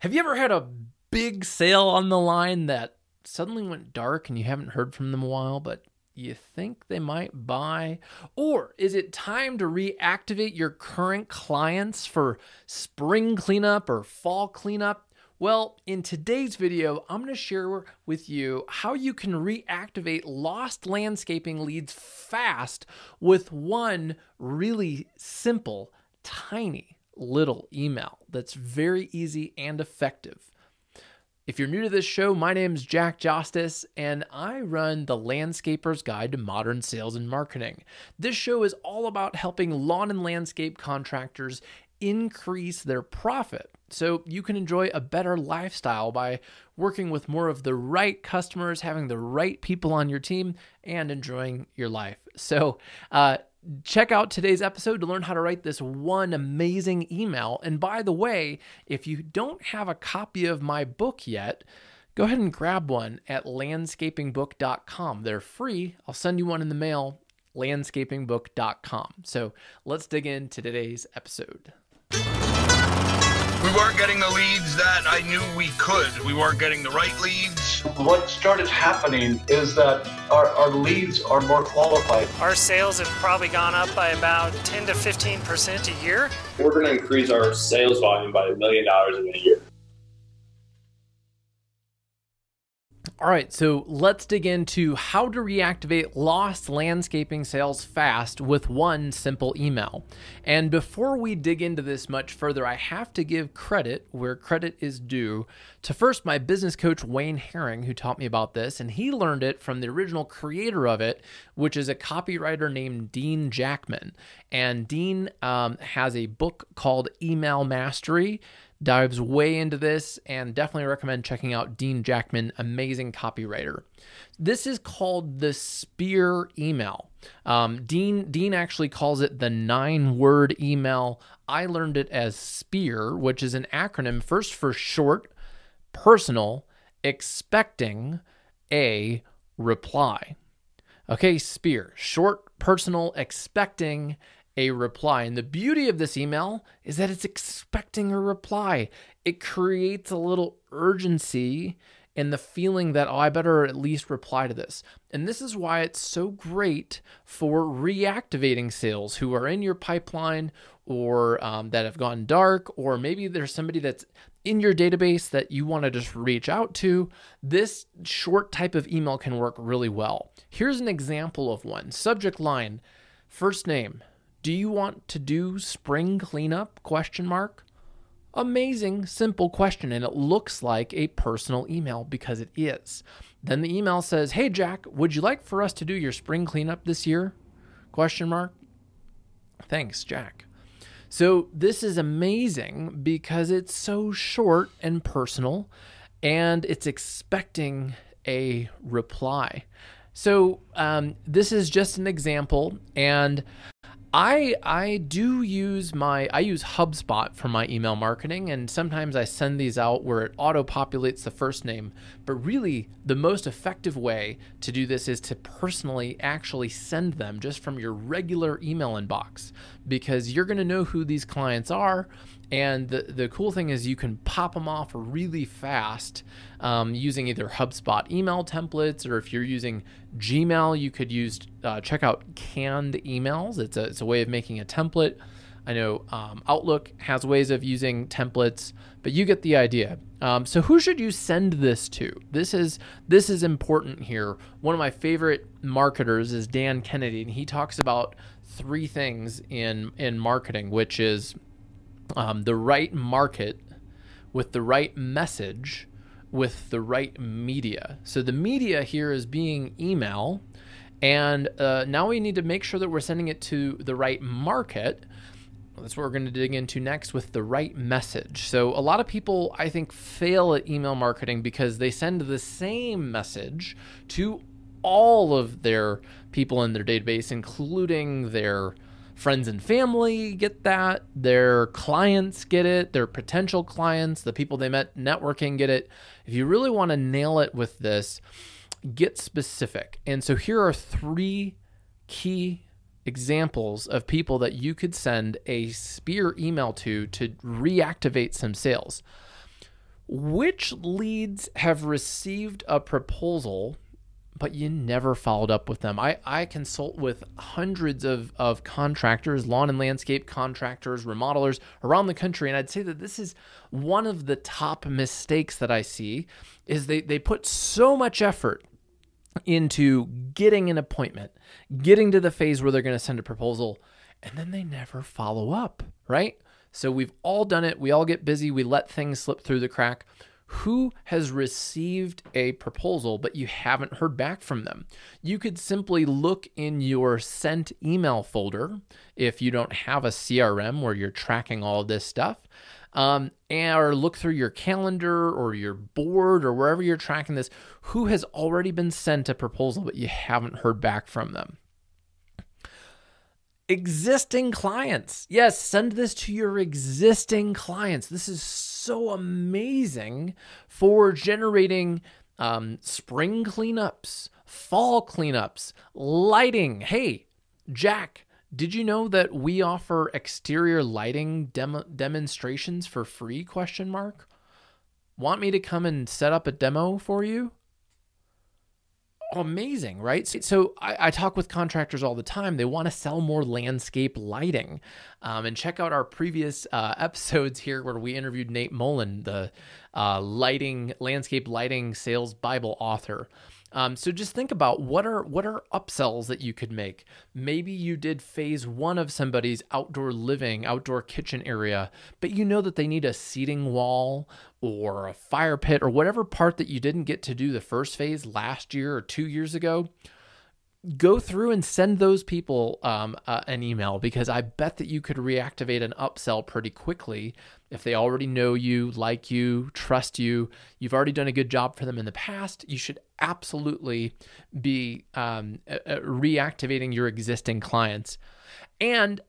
Have you ever had a big sale on the line that suddenly went dark and you haven't heard from them a while, but you think they might buy? Or is it time to reactivate your current clients for spring cleanup or fall cleanup? Well, in today's video, I'm going to share with you how you can reactivate lost landscaping leads fast with one really simple, tiny little email that's very easy and effective. If you're new to this show, my name is Jack Jackson, and I run the Landscaper's Guide to Modern Sales and Marketing. This show is all about helping lawn and landscape contractors increase their profit so you can enjoy a better lifestyle by working with more of the right customers, having the right people on your team, and enjoying your life. So, uh, check out today's episode to learn how to write this one amazing email. And by the way, if you don't have a copy of my book yet, go ahead and grab one at landscapingbook.com. They're free. I'll send you one in the mail, landscapingbook.com. So let's dig into today's episode. We weren't getting the leads that I knew we could. We weren't getting the right leads. What started happening is that our, our leads are more qualified. Our sales have probably gone up by about 10 to 15% a year. We're going to increase our sales volume by a million dollars in a year. All right, so let's dig into how to reactivate lost landscaping sales fast with one simple email. And before we dig into this much further, I have to give credit where credit is due to first my business coach, Wayne Herring, who taught me about this. And he learned it from the original creator of it, which is a copywriter named Dean Jackson. And Dean um, has a book called Email Mastery dives way into this and definitely recommend checking out Dean Jackson, amazing copywriter. This is called the Spear email. Um, Dean Dean actually calls it the nine word email. I learned it as SPEAR, which is an acronym first for short, personal, expecting a reply. Okay, SPEAR, short, personal, expecting a reply. And the beauty of this email is that it's expecting a reply. It creates a little urgency and the feeling that, oh, I better at least reply to this. And this is why it's so great for reactivating sales who are in your pipeline or um, that have gone dark, or maybe there's somebody that's in your database that you want to just reach out to. This short type of email can work really well. Here's an example of one subject line, first name, do you want to do spring cleanup? Question mark. Amazing, simple question, and it looks like a personal email because it is. Then the email says, "Hey Jack, would you like for us to do your spring cleanup this year?" Question mark. Thanks, Jack. So this is amazing because it's so short and personal, and it's expecting a reply. So um, this is just an example, and I I do use my I use HubSpot for my email marketing and sometimes I send these out where it auto populates the first name. But really the most effective way to do this is to personally actually send them just from your regular email inbox because you're going to know who these clients are and the, the cool thing is you can pop them off really fast um, using either HubSpot email templates or if you're using Gmail, you could use uh, check out canned emails. It's a, it's a way of making a template. I know um, Outlook has ways of using templates, but you get the idea. Um, so who should you send this to? This is this is important here. One of my favorite marketers is Dan Kennedy, and he talks about three things in in marketing, which is um, the right market with the right message with the right media. So the media here is being email. And uh, now we need to make sure that we're sending it to the right market. That's what we're going to dig into next with the right message. So, a lot of people, I think, fail at email marketing because they send the same message to all of their people in their database, including their friends and family get that, their clients get it, their potential clients, the people they met networking get it. If you really want to nail it with this, get specific. And so here are three key examples of people that you could send a spear email to to reactivate some sales. Which leads have received a proposal, but you never followed up with them? I, I consult with hundreds of, of contractors, lawn and landscape contractors, remodelers around the country, and I'd say that this is one of the top mistakes that I see is they, they put so much effort into getting an appointment, getting to the phase where they're going to send a proposal, and then they never follow up, right? So we've all done it. We all get busy. We let things slip through the crack. Who has received a proposal but you haven't heard back from them? You could simply look in your sent email folder if you don't have a CRM where you're tracking all this stuff. Um, or look through your calendar or your board or wherever you're tracking this. Who has already been sent a proposal but you haven't heard back from them? Existing clients. Yes, send this to your existing clients. This is so amazing for generating um, spring cleanups, fall cleanups, lighting. Hey, Jack, did you know that we offer exterior lighting demo- demonstrations for free? Question mark. Want me to come and set up a demo for you? Amazing, right? So I, I, talk with contractors all the time. They want to sell more landscape lighting. Um, and check out our previous uh, episodes here where we interviewed Nate Mullen, the uh, lighting, landscape lighting sales Bible author. Um, so just think about what are what are upsells that you could make. Maybe you did phase one of somebody's outdoor living, outdoor kitchen area, but you know that they need a seating wall or a fire pit or whatever part that you didn't get to do the first phase last year or two years ago go through and send those people um, uh, an email because I bet that you could reactivate an upsell pretty quickly if they already know you, like you, trust you. You've already done a good job for them in the past. You should absolutely be um, uh, reactivating your existing clients. And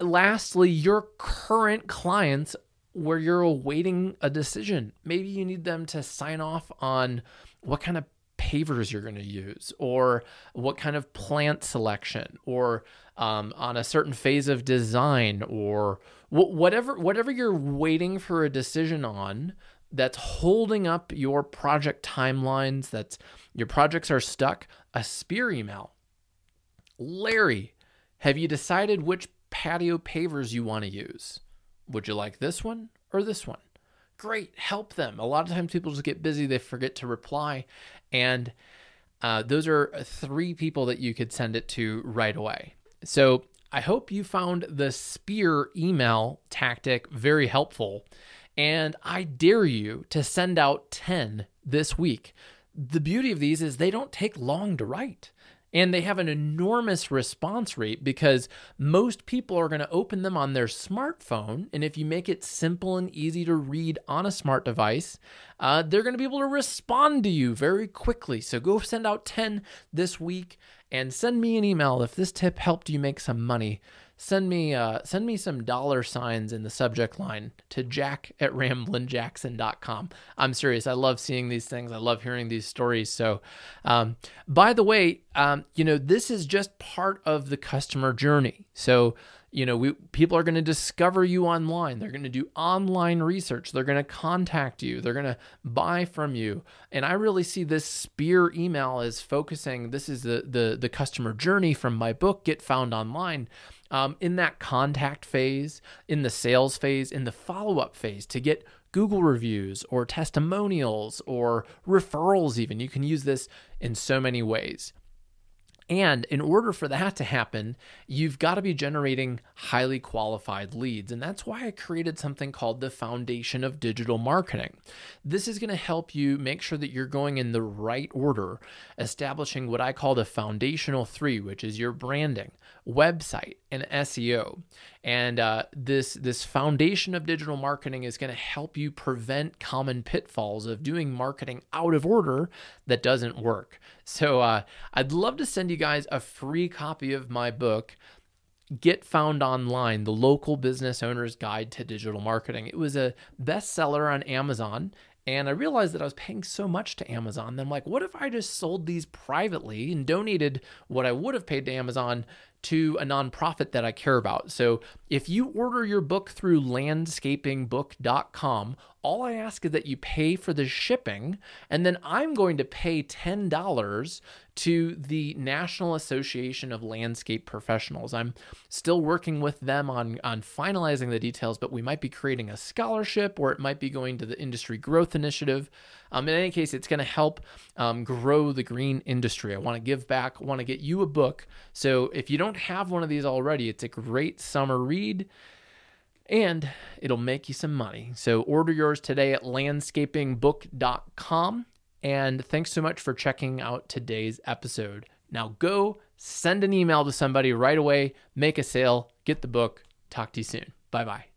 lastly, your current clients where you're awaiting a decision. Maybe you need them to sign off on what kind of pavers you're going to use or what kind of plant selection or um, on a certain phase of design or wh- whatever whatever you're waiting for a decision on that's holding up your project timelines that's your projects are stuck a spear email. Larry have you decided which patio pavers you want to use? Would you like this one or this one great help them a lot of times people just get busy they forget to reply and uh, those are three people that you could send it to right away. So I hope you found the spear email tactic very helpful. And I dare you to send out 10 this week. The beauty of these is they don't take long to write and they have an enormous response rate because most people are going to open them on their smartphone. And if you make it simple and easy to read on a smart device, uh, they're going to be able to respond to you very quickly. So go send out 10 this week and send me an email if this tip helped you make some money send me uh, send me some dollar signs in the subject line to jack at ramblinjackson.com. I'm serious. I love seeing these things. I love hearing these stories. So, um, by the way, um, you know, this is just part of the customer journey. So, you know, we people are going to discover you online. They're going to do online research. They're going to contact you. They're going to buy from you. And I really see this spear email as focusing. This is the the the customer journey from my book, Get Found Online um, in that contact phase, in the sales phase, in the follow up phase to get Google reviews or testimonials or referrals, even. You can use this in so many ways. And in order for that to happen, you've got to be generating highly qualified leads. And that's why I created something called the Foundation of Digital Marketing. This is going to help you make sure that you're going in the right order, establishing what I call the foundational three, which is your branding, website, and SEO. And uh, this this foundation of digital marketing is going to help you prevent common pitfalls of doing marketing out of order that doesn't work. So uh, I'd love to send you guys a free copy of my book. Get Found Online, the local business owner's guide to digital marketing. It was a bestseller on Amazon and I realized that I was paying so much to Amazon. Then I'm like, what if I just sold these privately and donated what I would have paid to Amazon to a nonprofit that I care about. So if you order your book through landscapingbook.com, all I ask is that you pay for the shipping, and then I'm going to pay $10 to the National Association of Landscape Professionals. I'm still working with them on, on finalizing the details, but we might be creating a scholarship or it might be going to the Industry Growth Initiative. Um, in any case, it's going to help um, grow the green industry. I want to give back, want to get you a book. So if you don't have one of these already, it's a great summer read and it'll make you some money. So order yours today at landscapingbook.com. And thanks so much for checking out today's episode. Now go send an email to somebody right away, make a sale, get the book. Talk to you soon. Bye bye.